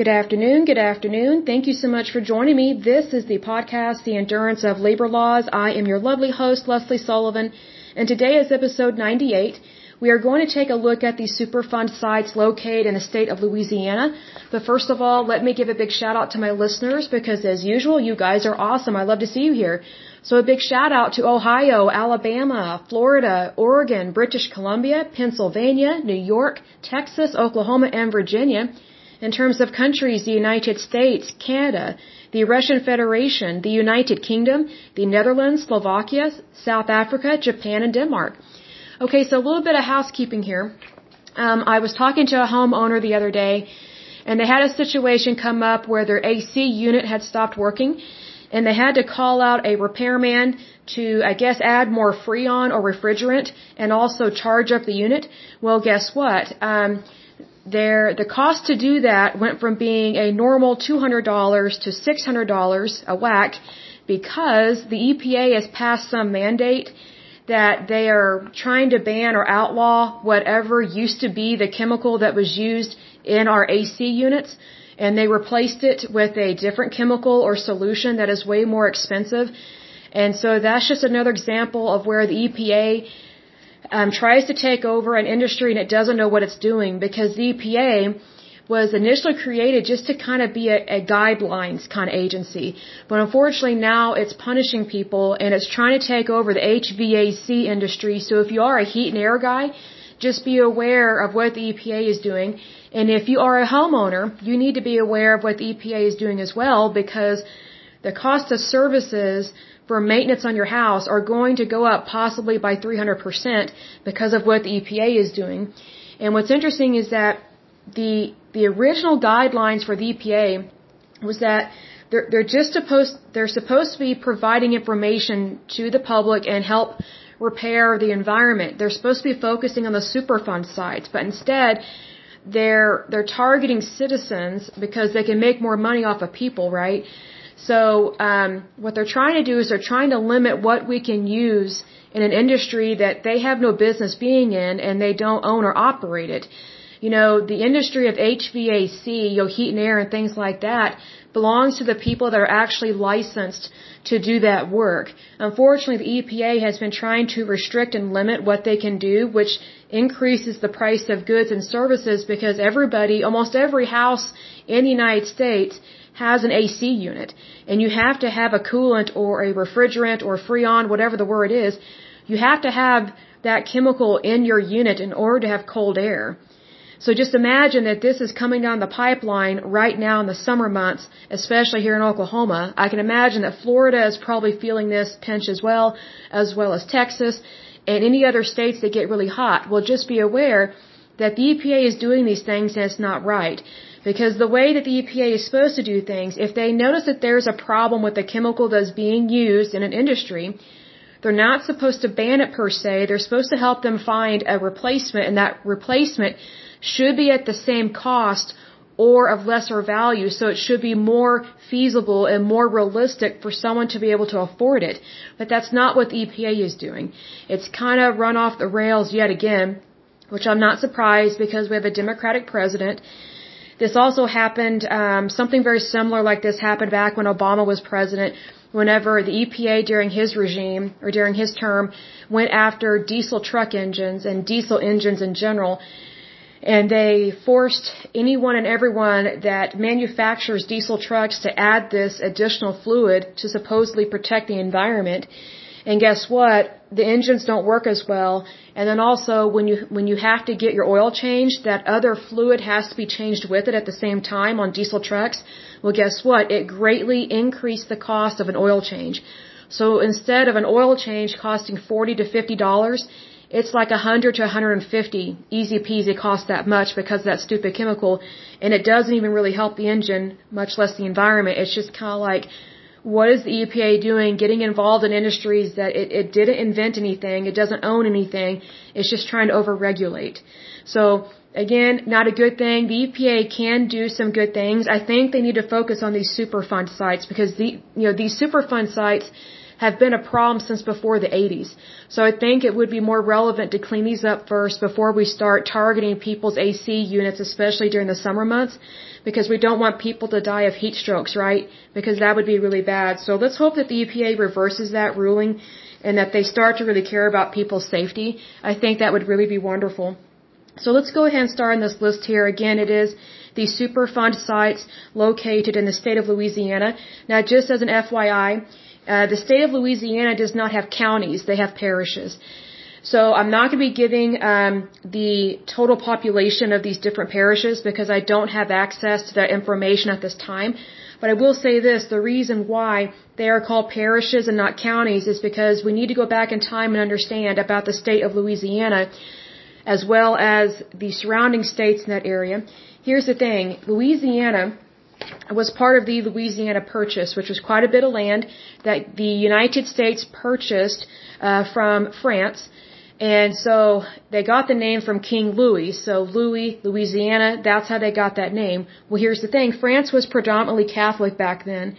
Good afternoon. Good afternoon. Thank you so much for joining me. This is the podcast, The Endurance of Labor Laws. I am your lovely host, Leslie Sullivan, and today is episode 98. We are going to take a look at the Superfund sites located in the state of Louisiana. But first of all, let me give a big shout out to my listeners because as usual, you guys are awesome. I love to see you here. So a big shout out to Ohio, Alabama, Florida, Oregon, British Columbia, Pennsylvania, New York, Texas, Oklahoma, and Virginia. In terms of countries, the United States, Canada, the Russian Federation, the United Kingdom, the Netherlands, Slovakia, South Africa, Japan, and Denmark. Okay, so a little bit of housekeeping here. Um, I was talking to a homeowner the other day, and they had a situation come up where their AC unit had stopped working, and they had to call out a repairman to, I guess, add more Freon or refrigerant and also charge up the unit. Well, guess what? Um, their the cost to do that went from being a normal $200 to $600 a whack because the EPA has passed some mandate that they are trying to ban or outlaw whatever used to be the chemical that was used in our AC units and they replaced it with a different chemical or solution that is way more expensive. And so that's just another example of where the EPA um, tries to take over an industry and it doesn't know what it's doing because the EPA was initially created just to kind of be a, a guidelines kind of agency. But unfortunately now it's punishing people and it's trying to take over the HVAC industry. So if you are a heat and air guy, just be aware of what the EPA is doing. And if you are a homeowner, you need to be aware of what the EPA is doing as well because the cost of services for maintenance on your house are going to go up possibly by 300% because of what the EPA is doing. And what's interesting is that the the original guidelines for the EPA was that they're, they're just supposed they're supposed to be providing information to the public and help repair the environment. They're supposed to be focusing on the Superfund sites, but instead they're they're targeting citizens because they can make more money off of people, right? So um, what they're trying to do is they're trying to limit what we can use in an industry that they have no business being in and they don't own or operate it. You know, the industry of HVAC, you know, heat and air and things like that belongs to the people that are actually licensed to do that work. Unfortunately, the EPA has been trying to restrict and limit what they can do, which increases the price of goods and services because everybody, almost every house in the United States has an AC unit. And you have to have a coolant or a refrigerant or freon, whatever the word is. You have to have that chemical in your unit in order to have cold air. So just imagine that this is coming down the pipeline right now in the summer months, especially here in Oklahoma. I can imagine that Florida is probably feeling this pinch as well, as well as Texas and any other states that get really hot. Well, just be aware that the EPA is doing these things and it's not right. Because the way that the EPA is supposed to do things, if they notice that there's a problem with the chemical that's being used in an industry, they're not supposed to ban it per se. They're supposed to help them find a replacement, and that replacement should be at the same cost or of lesser value, so it should be more feasible and more realistic for someone to be able to afford it. But that's not what the EPA is doing. It's kind of run off the rails yet again, which I'm not surprised because we have a Democratic president. This also happened, um, something very similar like this happened back when Obama was president, whenever the EPA during his regime or during his term went after diesel truck engines and diesel engines in general and they forced anyone and everyone that manufactures diesel trucks to add this additional fluid to supposedly protect the environment. And guess what? The engines don't work as well. And then also when you when you have to get your oil changed, that other fluid has to be changed with it at the same time on diesel trucks. Well, guess what? It greatly increased the cost of an oil change. So instead of an oil change costing 40 to 50 dollars, it's like 100 to 150 easy peasy cost that much because of that stupid chemical and it doesn't even really help the engine much less the environment it's just kind of like what is the EPA doing getting involved in industries that it, it didn't invent anything it doesn't own anything it's just trying to overregulate. So again not a good thing. The EPA can do some good things. I think they need to focus on these superfund sites because the you know these superfund sites have been a problem since before the 80s. So I think it would be more relevant to clean these up first before we start targeting people's AC units, especially during the summer months, because we don't want people to die of heat strokes, right? Because that would be really bad. So let's hope that the EPA reverses that ruling and that they start to really care about people's safety. I think that would really be wonderful. So let's go ahead and start on this list here. Again, it is the Superfund sites located in the state of Louisiana. Now, just as an FYI, uh, the state of Louisiana does not have counties; they have parishes. So I'm not going to be giving um, the total population of these different parishes because I don't have access to that information at this time. But I will say this, the reason why they are called parishes and not counties is because we need to go back in time and understand about the state of Louisiana as well as the surrounding states in that area. Here's the thing, Louisiana was part of the Louisiana Purchase, which was quite a bit of land that the United States purchased uh, from France. And so they got the name from King Louis. So Louis, Louisiana, that's how they got that name. Well, here's the thing. France was predominantly Catholic back then.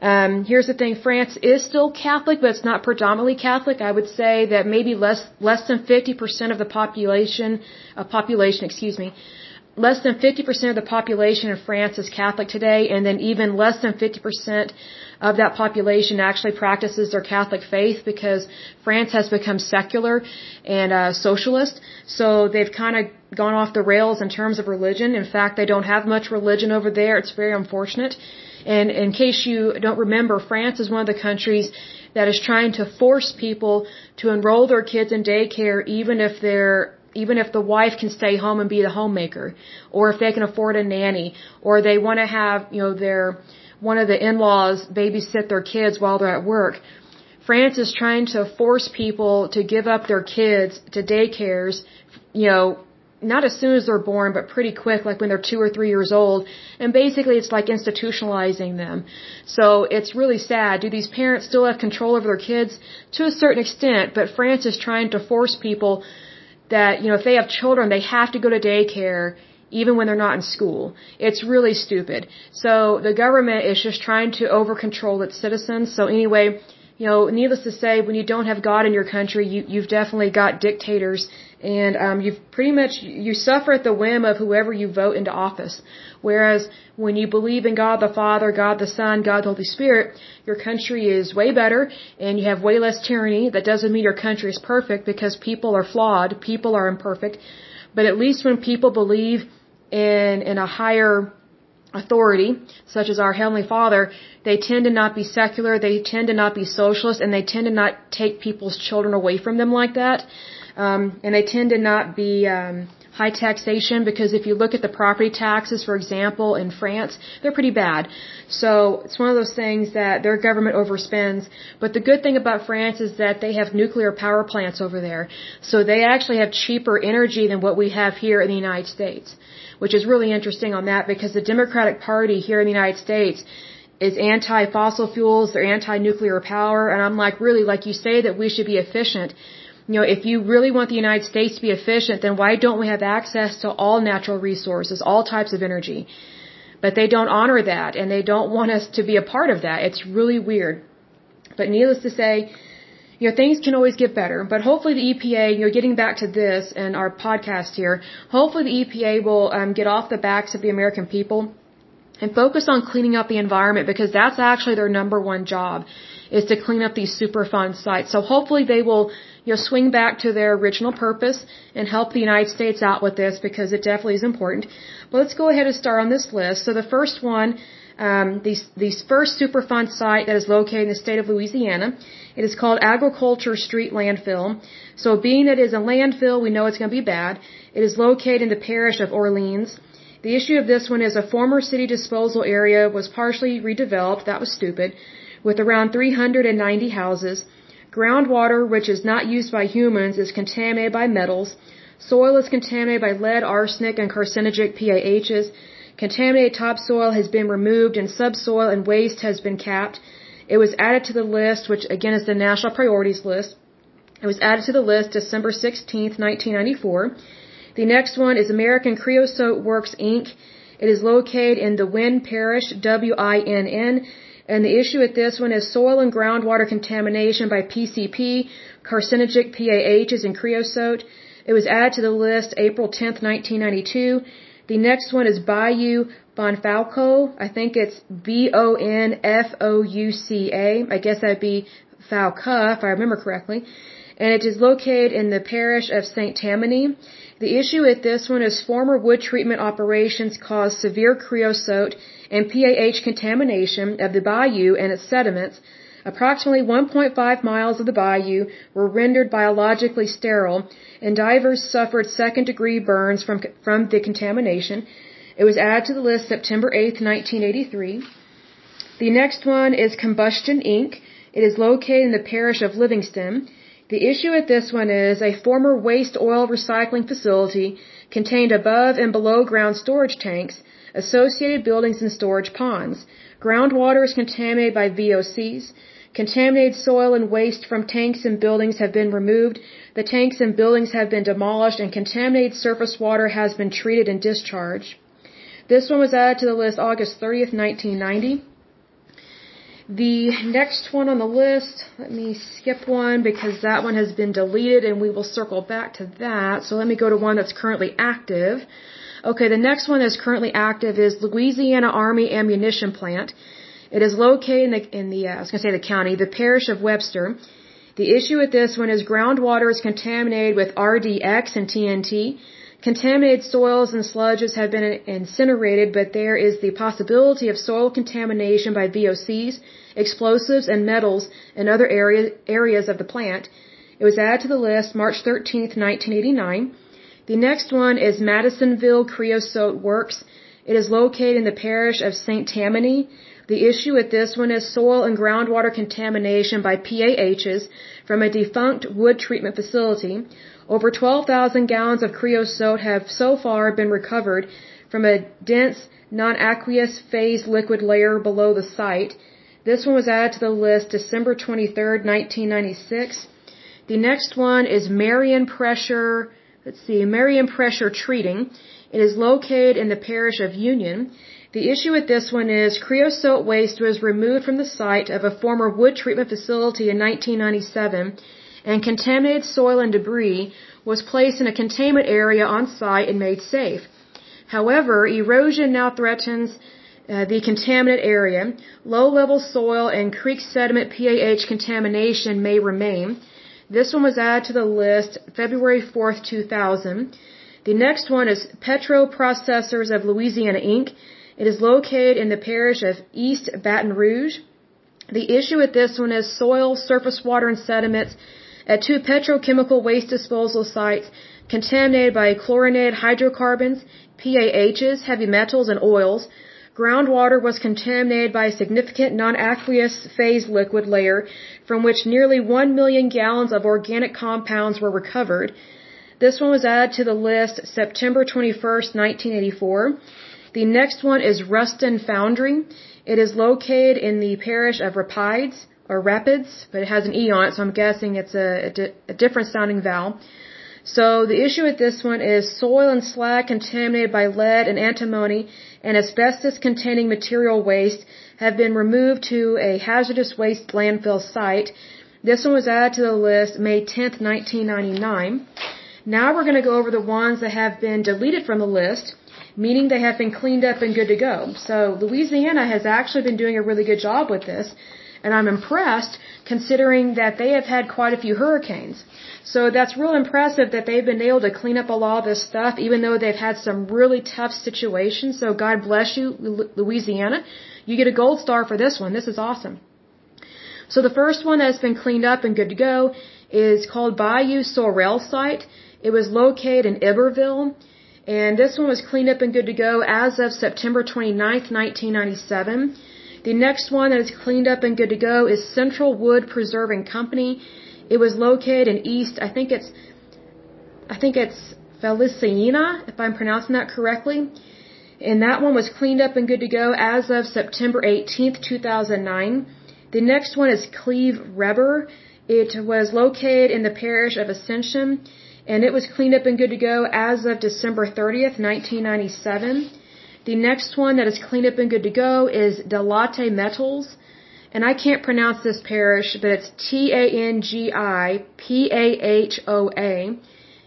Um, here's the thing. France is still Catholic, but it's not predominantly Catholic. I would say that maybe less, less than 50% of the population, uh, population, excuse me, less than 50% of the population in France is Catholic today, and then even less than 50% of that population actually practices their Catholic faith because France has become secular and uh, socialist. So they've kind of gone off the rails in terms of religion. In fact, they don't have much religion over there. It's very unfortunate. And in case you don't remember, France is one of the countries that is trying to force people to enroll their kids in daycare even if they're even if the wife can stay home and be the homemaker, or if they can afford a nanny, or they want to have, you know, their, one of the in-laws babysit their kids while they're at work. France is trying to force people to give up their kids to daycares, you know, not as soon as they're born, but pretty quick, like when they're two or three years old. And basically it's like institutionalizing them. So it's really sad. Do these parents still have control over their kids? To a certain extent, but France is trying to force people that, you know, if they have children, they have to go to daycare even when they're not in school. It's really stupid. So the government is just trying to over control its citizens. So anyway, you know, needless to say, when you don't have God in your country, you, you've definitely got dictators and um, you've pretty much you suffer at the whim of whoever you vote into office. Whereas when you believe in God the Father, God the Son, God the Holy Spirit, your country is way better and you have way less tyranny. That doesn't mean your country is perfect because people are flawed, people are imperfect. But at least when people believe in in a higher authority, such as our Heavenly Father, they tend to not be secular, they tend to not be socialist, and they tend to not take people's children away from them like that. Um, and they tend to not be um, high taxation because if you look at the property taxes, for example, in France, they're pretty bad. So it's one of those things that their government overspends. But the good thing about France is that they have nuclear power plants over there. So they actually have cheaper energy than what we have here in the United States, which is really interesting on that because the Democratic Party here in the United States is anti-fossil fuels, they're anti-nuclear power, and I'm like, really, like you say that we should be efficient you know, if you really want the United States to be efficient, then why don't we have access to all natural resources, all types of energy? But they don't honor that and they don't want us to be a part of that. It's really weird. But needless to say, you know, things can always get better. But hopefully the EPA, you know, getting back to this and our podcast here, hopefully the EPA will um, get off the backs of the American people and focus on cleaning up the environment because that's actually their number one job is to clean up these Superfund sites. So hopefully they will you know, swing back to their original purpose and help the United States out with this because it definitely is important. But let's go ahead and start on this list. So the first one, um, the, the first Superfund site that is located in the state of Louisiana, it is called Agriculture Street Landfill. So being that it is a landfill, we know it's going to be bad. It is located in the parish of Orleans. The issue of this one is a former city disposal area was partially redeveloped. That was stupid. With around 390 houses. Groundwater, which is not used by humans, is contaminated by metals. Soil is contaminated by lead, arsenic, and carcinogenic PAHs. Contaminated topsoil has been removed and subsoil and waste has been capped. It was added to the list, which again is the national priorities list. It was added to the list December 16, 1994. The next one is American Creosote Works Inc. It is located in the Winn Parish, W-I-N-N. And the issue with this one is soil and groundwater contamination by PCP, carcinogenic PAHs, and creosote. It was added to the list April 10, 1992. The next one is Bayou Bonfouca. I think it's B-O-N-F-O-U-C-A. I guess that'd be Fouca, if I remember correctly. And it is located in the parish of St. Tammany. The issue with this one is former wood treatment operations caused severe creosote and PAH contamination of the bayou and its sediments. Approximately 1.5 miles of the bayou were rendered biologically sterile, and divers suffered second degree burns from, from the contamination. It was added to the list September 8, 1983. The next one is Combustion Inc. It is located in the parish of Livingston. The issue with this one is a former waste oil recycling facility contained above and below ground storage tanks, associated buildings and storage ponds. Groundwater is contaminated by VOCs. Contaminated soil and waste from tanks and buildings have been removed. The tanks and buildings have been demolished and contaminated surface water has been treated and discharged. This one was added to the list August 30th, 1990. The next one on the list, let me skip one because that one has been deleted and we will circle back to that. So let me go to one that's currently active. Okay, the next one that's currently active is Louisiana Army Ammunition Plant. It is located in the, in the uh, I was going to say the county, the parish of Webster. The issue with this one is groundwater is contaminated with RDX and TNT. Contaminated soils and sludges have been incinerated, but there is the possibility of soil contamination by VOCs, explosives, and metals in other area, areas of the plant. It was added to the list March 13, 1989. The next one is Madisonville Creosote Works. It is located in the parish of St. Tammany. The issue with this one is soil and groundwater contamination by PAHs from a defunct wood treatment facility. Over 12,000 gallons of creosote have so far been recovered from a dense, non-aqueous phase liquid layer below the site. This one was added to the list December 23, 1996. The next one is Marion Pressure, let's see, Marion Pressure Treating. It is located in the parish of Union. The issue with this one is creosote waste was removed from the site of a former wood treatment facility in 1997 and contaminated soil and debris was placed in a containment area on site and made safe. However, erosion now threatens uh, the contaminant area. Low level soil and creek sediment PAH contamination may remain. This one was added to the list February 4th, 2000. The next one is Petro Processors of Louisiana Inc. It is located in the parish of East Baton Rouge. The issue with this one is soil, surface water, and sediments at two petrochemical waste disposal sites contaminated by chlorinated hydrocarbons, PAHs, heavy metals, and oils. Groundwater was contaminated by a significant non-aqueous phase liquid layer from which nearly 1 million gallons of organic compounds were recovered. This one was added to the list September 21st, 1984. The next one is Ruston Foundry. It is located in the parish of Rapides or Rapids, but it has an E on it, so I'm guessing it's a, a, di a different sounding vowel. So the issue with this one is soil and slag contaminated by lead and antimony and asbestos containing material waste have been removed to a hazardous waste landfill site. This one was added to the list May 10, 1999. Now we're going to go over the ones that have been deleted from the list, meaning they have been cleaned up and good to go. So Louisiana has actually been doing a really good job with this. And I'm impressed considering that they have had quite a few hurricanes. So that's real impressive that they've been able to clean up a lot of this stuff, even though they've had some really tough situations. So God bless you, Louisiana. You get a gold star for this one. This is awesome. So the first one that's been cleaned up and good to go is called Bayou Sorrel Site. It was located in Iberville. And this one was cleaned up and good to go as of September 29th, 1997. The next one that is cleaned up and good to go is Central Wood Preserving Company. It was located in East, I think it's, I think it's Feliciana, if I'm pronouncing that correctly. And that one was cleaned up and good to go as of September 18th, 2009. The next one is Cleve Reber. It was located in the parish of Ascension, and it was cleaned up and good to go as of December 30th, 1997. The next one that is cleaned up and good to go is Delatte Metals. and I can't pronounce this parish, but it's T-A-N-G-I-P-A-H-O-A.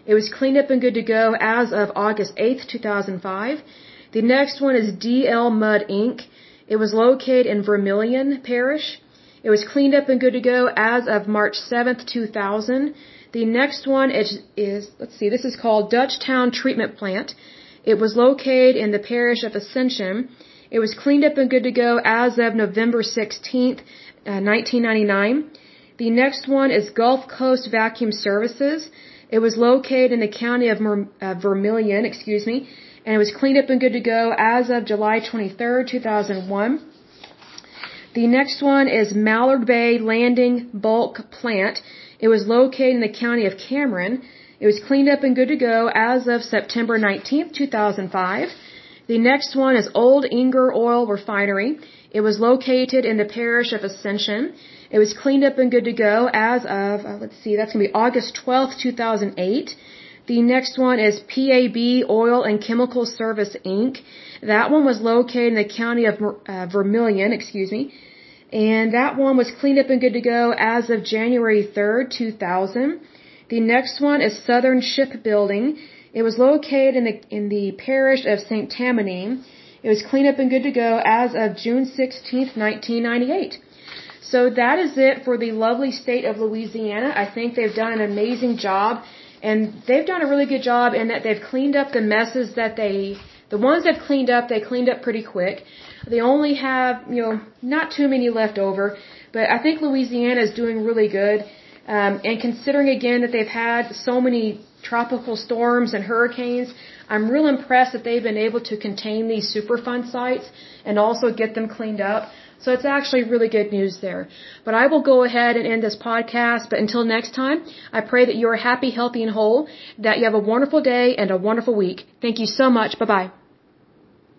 It was cleaned up and good to go as of August 8th, 2005. The next one is DL Mud Inc. It was located in Vermilion Parish. It was cleaned up and good to go as of March 7th, 2000. The next one is, is let's see, this is called Dutchtown Treatment Plant. It was located in the parish of Ascension. It was cleaned up and good to go as of November 16th, uh, 1999. The next one is Gulf Coast Vacuum Services. It was located in the county of Mer- uh, Vermilion, excuse me, and it was cleaned up and good to go as of July 23rd, 2001. The next one is Mallard Bay Landing Bulk Plant. It was located in the county of Cameron. It was cleaned up and good to go as of September 19th, 2005. The next one is Old Inger Oil Refinery. It was located in the parish of Ascension. It was cleaned up and good to go as of, uh, let's see, that's going to be August 12th, 2008. The next one is PAB Oil and Chemical Service Inc. That one was located in the county of uh, Vermilion, excuse me. And that one was cleaned up and good to go as of January 3rd, 2000. The next one is Southern Shipbuilding. It was located in the, in the parish of St. Tammany. It was cleaned up and good to go as of June 16th, 1998. So that is it for the lovely state of Louisiana. I think they've done an amazing job and they've done a really good job in that they've cleaned up the messes that they the ones they've cleaned up, they cleaned up pretty quick. They only have, you know, not too many left over, but I think Louisiana is doing really good. Um, and considering again that they've had so many tropical storms and hurricanes, I'm real impressed that they've been able to contain these Superfund sites and also get them cleaned up. So it's actually really good news there. But I will go ahead and end this podcast. But until next time, I pray that you are happy, healthy, and whole, that you have a wonderful day and a wonderful week. Thank you so much. Bye bye.